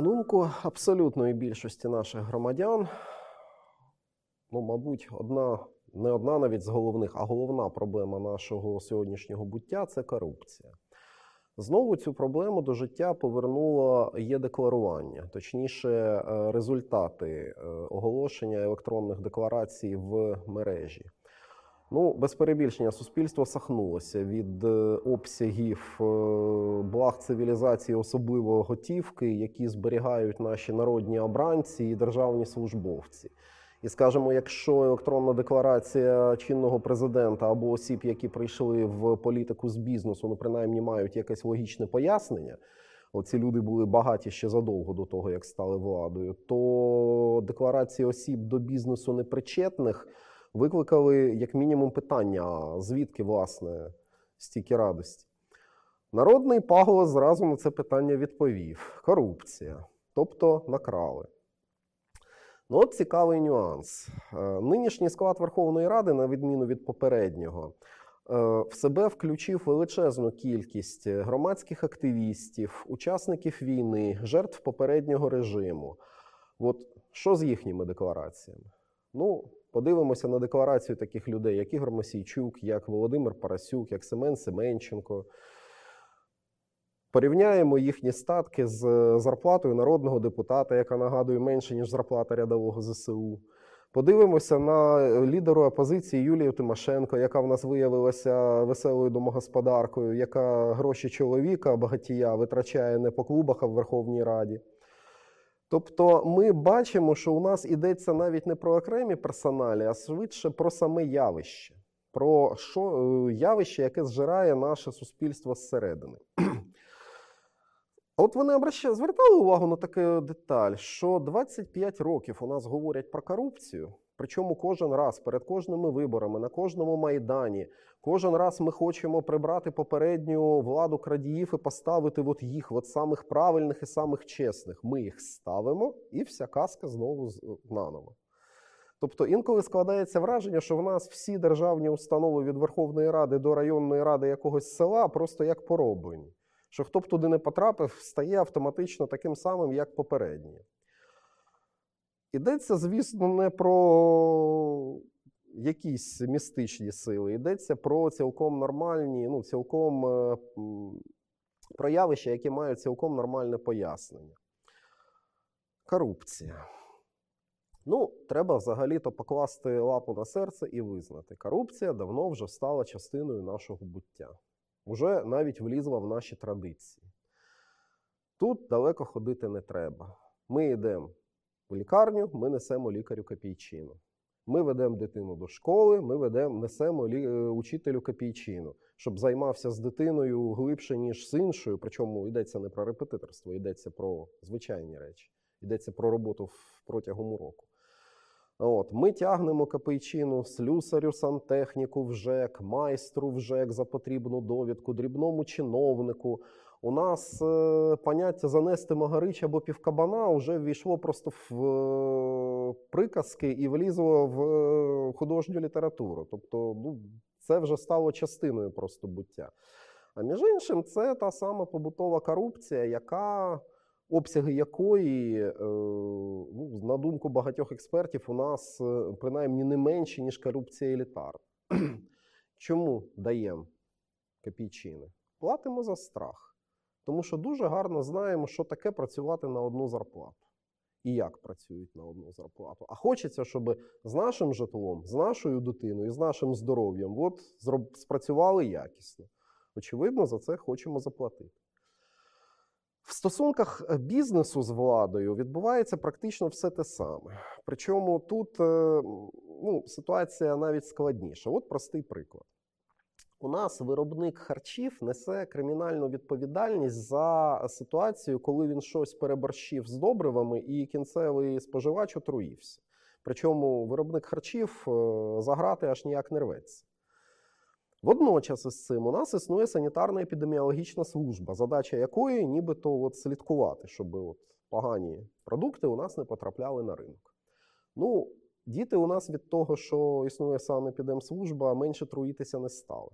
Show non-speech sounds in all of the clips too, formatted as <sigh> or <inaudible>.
На думку абсолютної більшості наших громадян, ну, мабуть, одна, не одна навіть з головних, а головна проблема нашого сьогоднішнього буття це корупція. Знову цю проблему до життя повернуло є декларування, точніше, е, результати е, оголошення електронних декларацій в мережі. Ну, без перебільшення, суспільство сахнулося від е, обсягів е, благ цивілізації, особливо готівки, які зберігають наші народні обранці і державні службовці. І скажімо, якщо електронна декларація чинного президента або осіб, які прийшли в політику з бізнесу, ну принаймні мають якесь логічне пояснення. Оці люди були багаті ще задовго до того, як стали владою, то декларації осіб до бізнесу непричетних викликали як мінімум питання: звідки власне стільки радості? Народний паголос зразу на це питання відповів: корупція, тобто накрали. Ну, от цікавий нюанс. Е, Нинішній склад Верховної Ради, на відміну від попереднього, е, в себе включив величезну кількість громадських активістів, учасників війни, жертв попереднього режиму. От що з їхніми деклараціями? Ну, подивимося на декларацію таких людей, як Ігор Мосійчук, як Володимир Парасюк, як Семен Семенченко. Порівняємо їхні статки з зарплатою народного депутата, яка нагадує менше, ніж зарплата рядового ЗСУ. Подивимося на лідеру опозиції Юлію Тимошенко, яка в нас виявилася веселою домогосподаркою, яка гроші чоловіка багатія витрачає не по клубах, а в Верховній Раді. Тобто ми бачимо, що у нас йдеться навіть не про окремі персоналі, а швидше про саме явище, про що, е, явище, яке зжирає наше суспільство зсередини. От вони обращали, звертали увагу на таку деталь, що 25 років у нас говорять про корупцію, причому кожен раз перед кожними виборами, на кожному майдані, кожен раз ми хочемо прибрати попередню владу крадіїв і поставити от їх, от самих правильних і самих чесних. Ми їх ставимо, і вся казка знову наново. Тобто інколи складається враження, що в нас всі державні установи від Верховної Ради до районної ради якогось села просто як пороблені що хто б туди не потрапив, стає автоматично таким самим, як попередні. Йдеться, звісно, не про якісь містичні сили, йдеться про цілком нормальні, ну, цілком е, про явища, які мають цілком нормальне пояснення. Корупція. Ну, треба взагалі-то покласти лапу на серце і визнати, корупція давно вже стала частиною нашого буття вже навіть влізла в наші традиції. Тут далеко ходити не треба. Ми йдемо в лікарню, ми несемо лікарю копійчину. Ми ведемо дитину до школи, ми ведемо, несемо лі... Е, учителю копійчину, щоб займався з дитиною глибше, ніж з іншою. Причому йдеться не про репетиторство, йдеться про звичайні речі, йдеться про роботу протягом уроку. От, Ми тягнемо копійчину слюсарю, сантехніку в ЖЕК, майстру в ЖЕК за потрібну довідку, дрібному чиновнику. У нас е, поняття занести магарич або півкабана вже ввійшло просто в е, приказки і влізло в е, художню літературу. Тобто, ну, це вже стало частиною просто буття. А між іншим, це та сама побутова корупція, яка обсяги якої, ну, на думку багатьох експертів, у нас принаймні не менші, ніж корупція елітарна. <clears throat> Чому даємо копійчини? Платимо за страх. Тому що дуже гарно знаємо, що таке працювати на одну зарплату. І як працюють на одну зарплату. А хочеться, щоб з нашим житлом, з нашою дитиною, з нашим здоров'ям от спрацювали якісно. Очевидно, за це хочемо заплатити. В стосунках е, бізнесу з владою відбувається практично все те саме. Причому тут е, ну, ситуація навіть складніша. От простий приклад. У нас виробник харчів несе кримінальну відповідальність за ситуацію, коли він щось переборщив з добривами і кінцевий споживач отруївся. Причому виробник харчів е, заграти аж ніяк не рветься. Водночас із цим у нас існує санітарна епідеміологічна служба, задача якої нібито от слідкувати, щоб от погані продукти у нас не потрапляли на ринок. Ну, діти у нас від того, що існує санепідемслужба, менше труїтися не стали.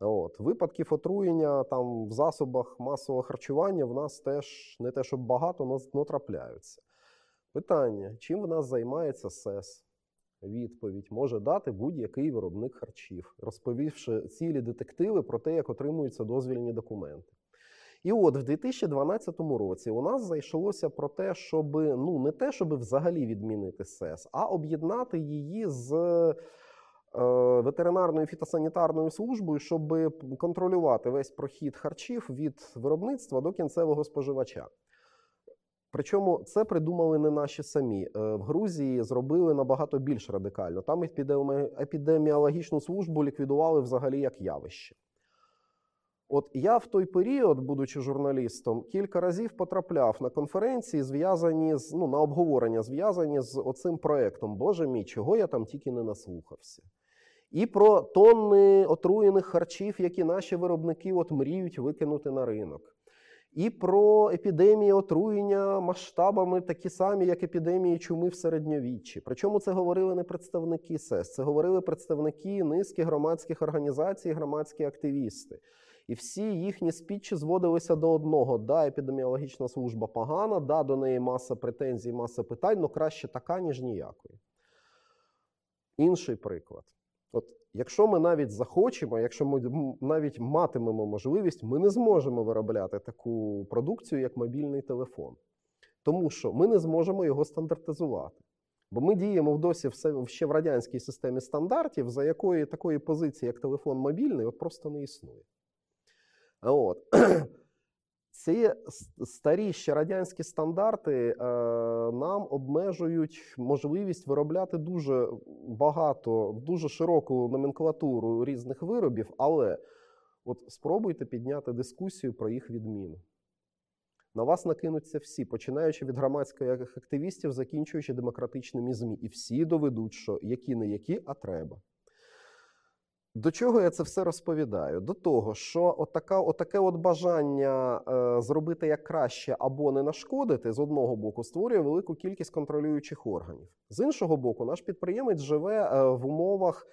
От. Випадків отруєння там в засобах масового харчування в нас теж не те, щоб багато, але трапляються. Питання: чим в нас займається СЕС? Відповідь може дати будь-який виробник харчів, розповівши цілі детективи про те, як отримуються дозвільні документи. І от в 2012 році у нас зайшлося про те, щоб ну не те, щоб взагалі відмінити СЕС, а об'єднати її з ветеринарною фітосанітарною службою, щоб контролювати весь прохід харчів від виробництва до кінцевого споживача. Причому це придумали не наші самі. Е, В Грузії зробили набагато більш радикально. Там епідеміологічну службу ліквідували взагалі як явище. От я в той період, будучи журналістом, кілька разів потрапляв на конференції, зв'язані з ну, на обговорення, зв'язані з оцим проектом. Боже мій, чого я там тільки не наслухався. І про тонни отруєних харчів, які наші виробники от мріють викинути на ринок. І про епідемії отруєння масштабами такі самі, як епідемії чуми в середньовіччі. Причому це говорили не представники СЕС, це говорили представники низки громадських організацій, громадські активісти. І всі їхні спічі зводилися до одного: да, епідеміологічна служба погана, да, до неї маса претензій, маса питань, але краще така, ніж ніякої. Інший приклад. От якщо ми навіть захочемо, якщо ми навіть матимемо можливість, ми не зможемо виробляти таку продукцію, як мобільний телефон. Тому що ми не зможемо його стандартизувати. Бо ми діємо досі все ще в радянській системі стандартів, за якої такої позиції, як телефон мобільний, от просто не існує. От. Ці старі ще радянські стандарти е, нам обмежують можливість виробляти дуже багато, дуже широку номенклатуру різних виробів, але от спробуйте підняти дискусію про їх відміну. На вас накинуться всі, починаючи від громадських активістів, закінчуючи демократичними ЗМІ. І всі доведуть, що які не які, а треба. До чого я це все розповідаю? До того, що отака, отаке от бажання е, зробити як краще або не нашкодити з одного боку створює велику кількість контролюючих органів. З іншого боку, наш підприємець живе е, в умовах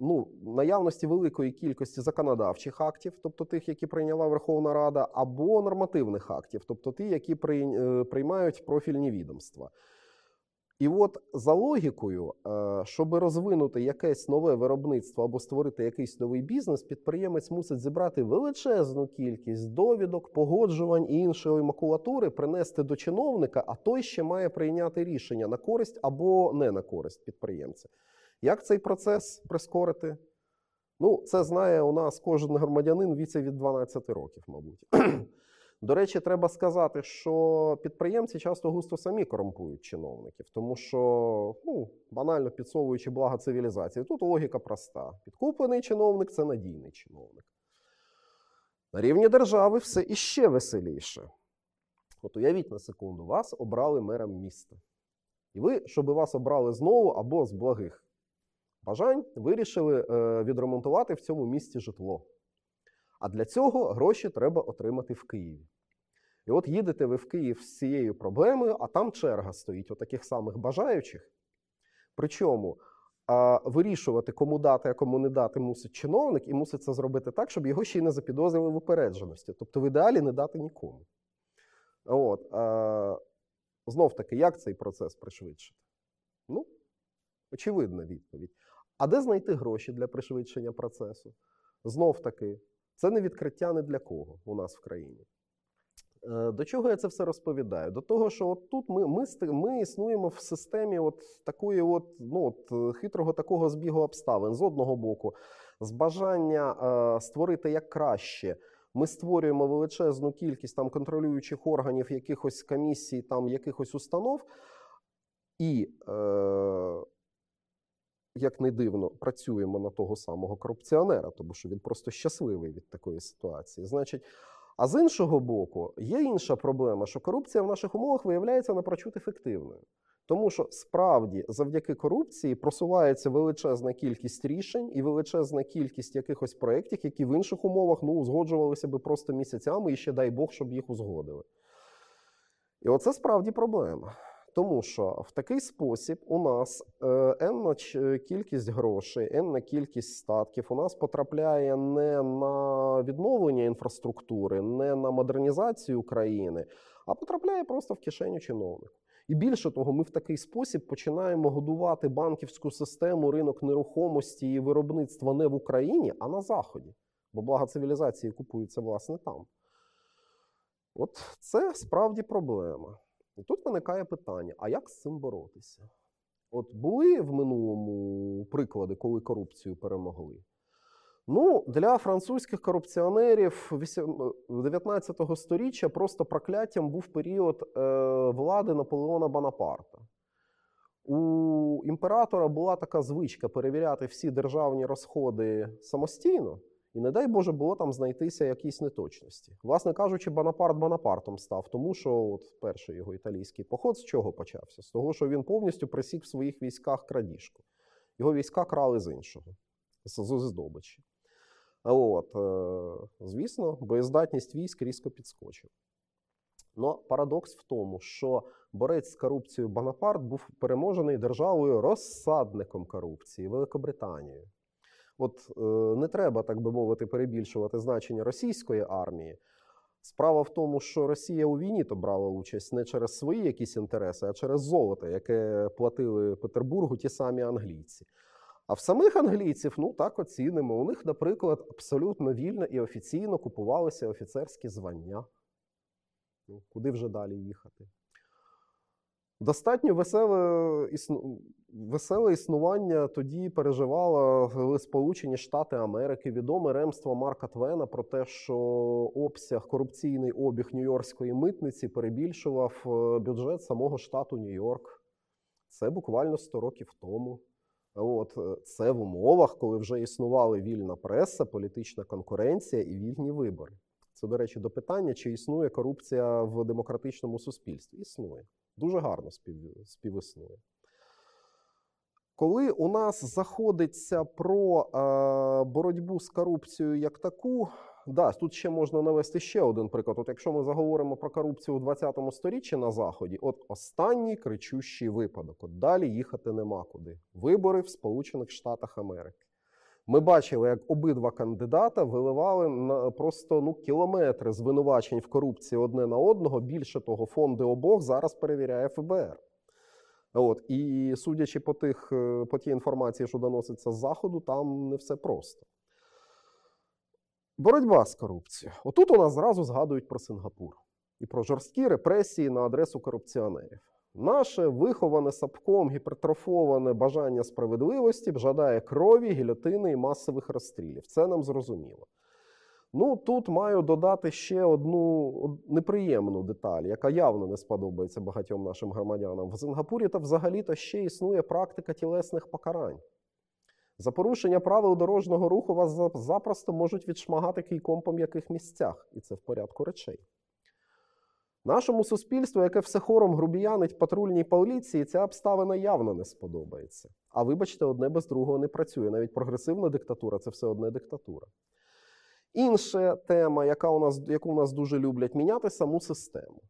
ну, наявності великої кількості законодавчих актів, тобто тих, які прийняла Верховна Рада, або нормативних актів, тобто ті, які е, приймають профільні відомства. І от за логікою, е, щоб розвинути якесь нове виробництво або створити якийсь новий бізнес, підприємець мусить зібрати величезну кількість довідок, погоджувань і іншої макулатури, принести до чиновника, а той ще має прийняти рішення на користь або не на користь підприємця. Як цей процес прискорити? Ну, це знає у нас кожен громадянин віці від 12 років, мабуть. <clears throat> До речі, треба сказати, що підприємці часто густо самі корумпують чиновників, тому що, ну, банально підсовуючи блага цивілізації, тут логіка проста: підкуплений чиновник це надійний чиновник. На рівні держави все іще веселіше. От уявіть на секунду, вас обрали мером міста. І ви, щоб вас обрали знову або з благих бажань, вирішили е, відремонтувати в цьому місті житло. А для цього гроші треба отримати в Києві. І от їдете ви в Київ з цією проблемою, а там черга стоїть отаких самих бажаючих. Причому вирішувати, кому дати, а кому не дати, мусить чиновник, і мусить це зробити так, щоб його ще й не запідозрили в упередженості. Тобто, в ідеалі не дати нікому. От, знов таки, як цей процес пришвидшити? Ну, очевидна відповідь. А де знайти гроші для пришвидшення процесу? Знов таки, це не відкриття ні для кого у нас в країні. Е, До чого я це все розповідаю? До того, що от тут ми, ми, ми існуємо в системі от такої от, ну, от, е, хитрого такого збігу обставин. З одного боку, з бажання е, створити як краще. Ми створюємо величезну кількість там контролюючих органів, якихось комісій, там якихось установ, і, е, як не дивно, працюємо на того самого корупціонера, тому що він просто щасливий від такої ситуації. Значить, а з іншого боку, є інша проблема, що корупція в наших умовах виявляється напрочуд ефективною. Тому що справді завдяки корупції просувається величезна кількість рішень і величезна кількість якихось проєктів, які в інших умовах ну, узгоджувалися би просто місяцями, і ще дай Бог, щоб їх узгодили. І оце справді проблема. Тому що в такий спосіб у нас енна кількість грошей, енна кількість статків у нас потрапляє не на відновлення інфраструктури, не на модернізацію країни, а потрапляє просто в кишеню чиновнику. І більше того, ми в такий спосіб починаємо годувати банківську систему, ринок нерухомості і виробництва не в Україні, а на Заході. Бо блага цивілізації купуються власне там. От це справді проблема. І тут виникає питання: а як з цим боротися? От були в минулому приклади, коли корупцію перемогли. Ну, для французьких корупціонерів 19 століття просто прокляттям був період е, влади Наполеона Бонапарта. У імператора була така звичка перевіряти всі державні розходи самостійно, і не дай Боже було там знайтися якісь неточності. Власне кажучи, Бонапарт Бонапартом став, тому що от перший його італійський поход з чого почався? З того, що він повністю присік в своїх військах крадіжку. Його війська крали з іншого, з здобичі. От, е, звісно, боєздатність військ різко підскочив. Но парадокс в тому, що борець з корупцією Бонапарт був переможений державою розсадником корупції Великобританією. От е, не треба, так би мовити, перебільшувати значення російської армії. Справа в тому, що Росія у війні то брала участь не через свої якісь інтереси, а через золото, яке платили Петербургу ті самі англійці. А в самих англійців, ну так оцінимо. У них, наприклад, абсолютно вільно і офіційно купувалися офіцерські звання. Ну, куди вже далі їхати? Достатньо веселе, існу... веселе існування тоді переживало Сполучені Штати Америки. Відоме ремство Марка Твена про те, що обсяг, корупційний обіг Нью-Йоркської митниці перебільшував е, бюджет самого штату Нью-Йорк. Це буквально 100 років тому. От е, це в умовах, коли вже існували вільна преса, політична конкуренція і вільні вибори. Це, до речі, до питання, чи існує корупція в демократичному суспільстві. Існує. Дуже гарно спів... співіснує. Коли у нас заходиться про е, боротьбу з корупцією як таку, да, тут ще можна навести ще один приклад. От якщо ми заговоримо про корупцію у 20 сторіччі на Заході, от останній кричущий випадок. От далі їхати нема куди. Вибори в Сполучених Штатах Америки. Ми бачили, як обидва кандидата виливали на просто ну кілометри звинувачень в корупції одне на одного. Більше того, фонди обох зараз перевіряє ФБР. От і судячи по тих е, по тій інформації, що доноситься з заходу, там не все просто. Боротьба з корупцією. Отут у нас зразу згадують про Сингапур і про жорсткі репресії на адресу корупціонерів. Наше виховане сапком гіпертрофоване бажання справедливості жадає крові, гільотини і масових розстрілів. Це нам зрозуміло. Ну, тут маю додати ще одну неприємну деталь, яка явно не сподобається багатьом нашим громадянам. В Сингапурі та взагалі-то ще існує практика тілесних покарань. За порушення правил дорожнього руху вас запросто можуть відшмагати кийком по м'яких місцях, і це в порядку речей. Нашому суспільству, яке все хором грубіянить патрульній поліції, ця обставина явно не сподобається. А вибачте, одне без другого не працює. Навіть прогресивна диктатура це все одне диктатура. Інша тема, яка у нас, яку у нас дуже люблять, міняти саму систему.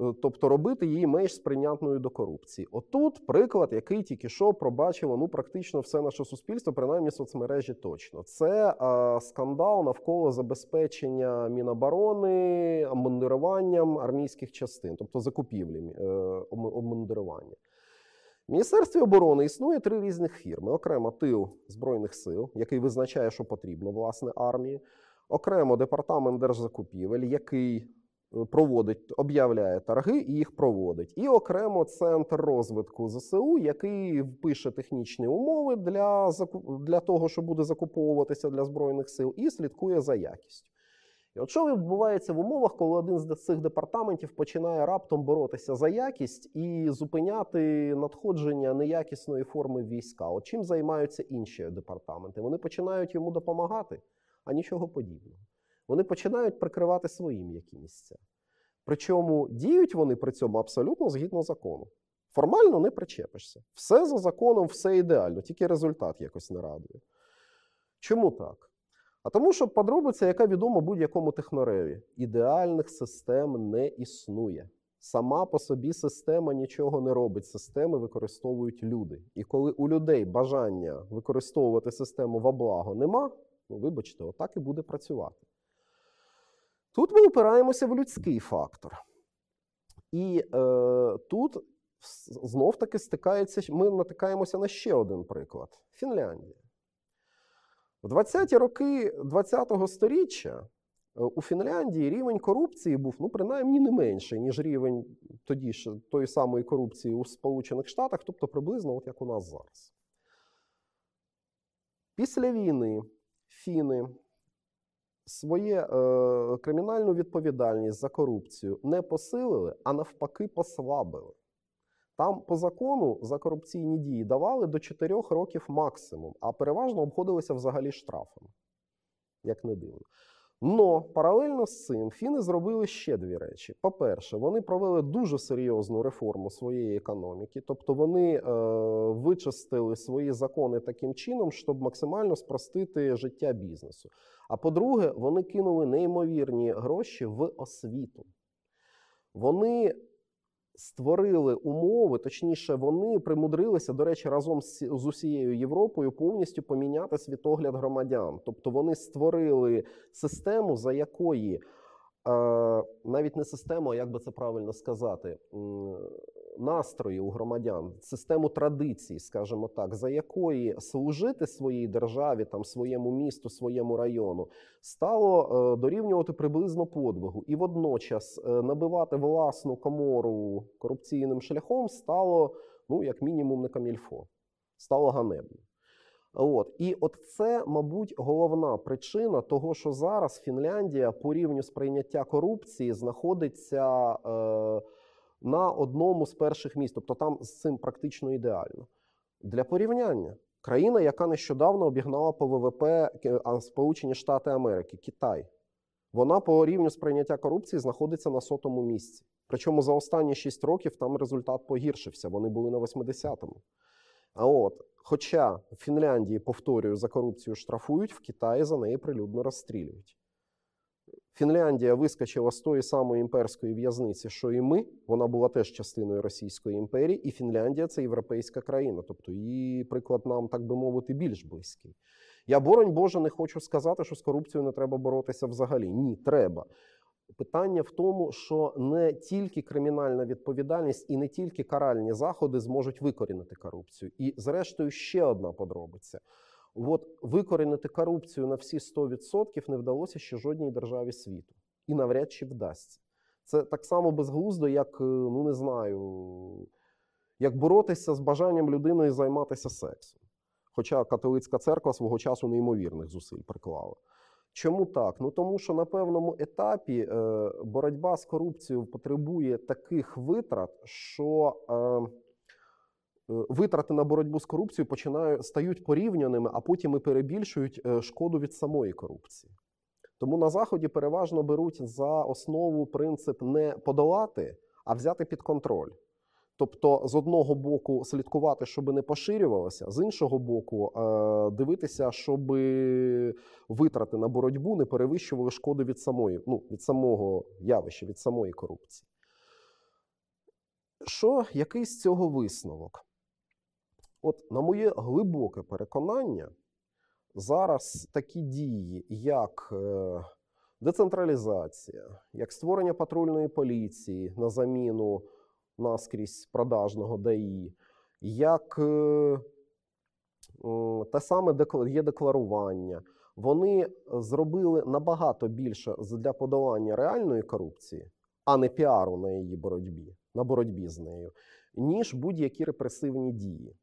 Е, Тобто робити її менш сприйнятною до корупції. Отут приклад, який тільки що пробачило ну, практично все наше суспільство, принаймні соцмережі точно. Це е, скандал навколо забезпечення Міноборони обмундируванням армійських частин, тобто закупівлі е, обмундирування. В Міністерстві оборони існує три різних фірми: окремо тил Збройних сил, який визначає, що потрібно власне армії, окремо департамент держзакупівель, який е, проводить, об'являє торги і їх проводить, і окремо центр розвитку ЗСУ, який пише технічні умови для, для того, що буде закуповуватися для збройних сил, і слідкує за якістю. І от що відбувається в умовах, коли один з цих департаментів починає раптом боротися за якість і зупиняти надходження неякісної форми війська? От чим займаються інші департаменти? Вони починають йому допомагати, а нічого подібного. Вони починають прикривати свої м'які місця. Причому діють вони при цьому абсолютно згідно закону. Формально не причепишся. Все за законом, все ідеально, тільки результат якось не радує. Чому так? А тому, що подробиця, яка відома будь-якому технореві, ідеальних систем не існує. Сама по собі система нічого не робить. Системи використовують люди. І коли у людей бажання використовувати систему во благо нема, ну вибачте, отак і буде працювати. Тут ми опираємося в людський фактор. І е, тут знов таки стикається, ми натикаємося на ще один приклад: Фінляндія. В 20-ті роки ХХ століття е, у Фінляндії рівень корупції був ну, принаймні не менший, ніж рівень тоді ж тої самої корупції у Сполучених Штатах, тобто приблизно от як у нас зараз. Після війни фіни своє е, кримінальну відповідальність за корупцію не посилили, а навпаки, послабили. Там по закону за корупційні дії давали до 4 років максимум, а переважно обходилися взагалі штрафами, як не дивно. Но паралельно з цим фіни зробили ще дві речі. По-перше, вони провели дуже серйозну реформу своєї економіки, тобто вони е, вичистили свої закони таким чином, щоб максимально спростити життя бізнесу. А по-друге, вони кинули неймовірні гроші в освіту. Вони створили умови, точніше, вони примудрилися, до речі, разом з усією Європою повністю поміняти світогляд громадян. Тобто вони створили систему, за якої навіть не систему, а як би це правильно сказати, настрої у громадян, систему традицій, скажімо так, за якої служити своїй державі, там своєму місту, своєму району, стало е, дорівнювати приблизно подвигу, і водночас е, набивати власну комору корупційним шляхом стало ну як мінімум не камільфо, стало ганебно. От і от це, мабуть, головна причина того, що зараз Фінляндія по рівню сприйняття корупції знаходиться е, на одному з перших місць, тобто там з цим практично ідеально. Для порівняння країна, яка нещодавно обігнала по ВВП Сполучені Штати Америки, Китай, вона по рівню сприйняття корупції знаходиться на сотому місці. Причому за останні 6 років там результат погіршився. Вони були на 80-му. А от, хоча в Фінляндії, повторюю, за корупцію штрафують, в Китаї за неї прилюдно розстрілюють. Фінляндія вискочила з тої самої імперської в'язниці, що і ми. Вона була теж частиною Російської імперії, і Фінляндія це європейська країна. Тобто її приклад нам, так би мовити, більш близький. Я, боронь Боже, не хочу сказати, що з корупцією не треба боротися взагалі. Ні, треба. Питання в тому, що не тільки кримінальна відповідальність і не тільки каральні заходи зможуть викорінити корупцію. І, зрештою, ще одна подробиця. От викорінити корупцію на всі 100% не вдалося ще жодній державі світу. І навряд чи вдасться. Це так само безглуздо, як е, ну не знаю, як боротися з бажанням людини займатися сексом. Хоча католицька церква свого часу неймовірних зусиль приклала. Чому так? Ну тому що на певному етапі е, боротьба з корупцією потребує таких витрат, що е, витрати на боротьбу з корупцією починають стають порівняними, а потім і перебільшують е, шкоду від самої корупції. Тому на Заході переважно беруть за основу принцип не подолати, а взяти під контроль. Тобто, з одного боку, слідкувати, щоб не поширювалося, з іншого боку, е, дивитися, щоб витрати на боротьбу не перевищували шкоди від самої, ну, від самого явища, від самої корупції. Що який з цього висновок? От, на моє глибоке переконання, зараз такі дії, як е, децентралізація, як створення патрульної поліції на заміну наскрізь продажного ДАІ, як е, те саме є декларування. Вони зробили набагато більше для подолання реальної корупції, а не піару на її боротьбі, на боротьбі з нею, ніж будь-які репресивні дії.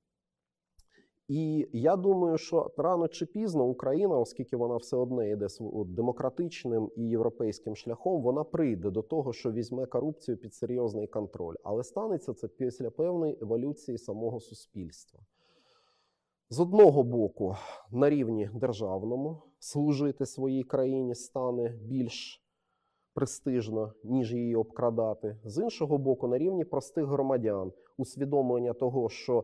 І я думаю, що рано чи пізно Україна, оскільки вона все одне йде демократичним і європейським шляхом, вона прийде до того, що візьме корупцію під серйозний контроль. Але станеться це після певної еволюції самого суспільства. З одного боку, на рівні державному служити своїй країні стане більш престижно, ніж її обкрадати. З іншого боку, на рівні простих громадян, усвідомлення того, що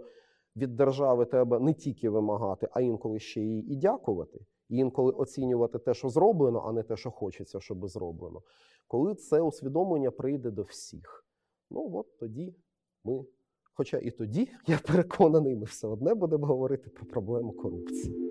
від держави треба не тільки вимагати, а інколи ще їй і дякувати, і інколи оцінювати те, що зроблено, а не те, що хочеться, щоб зроблено. Коли це усвідомлення прийде до всіх, Ну от тоді ми, хоча і тоді, я переконаний, ми все одне будемо говорити про проблему корупції.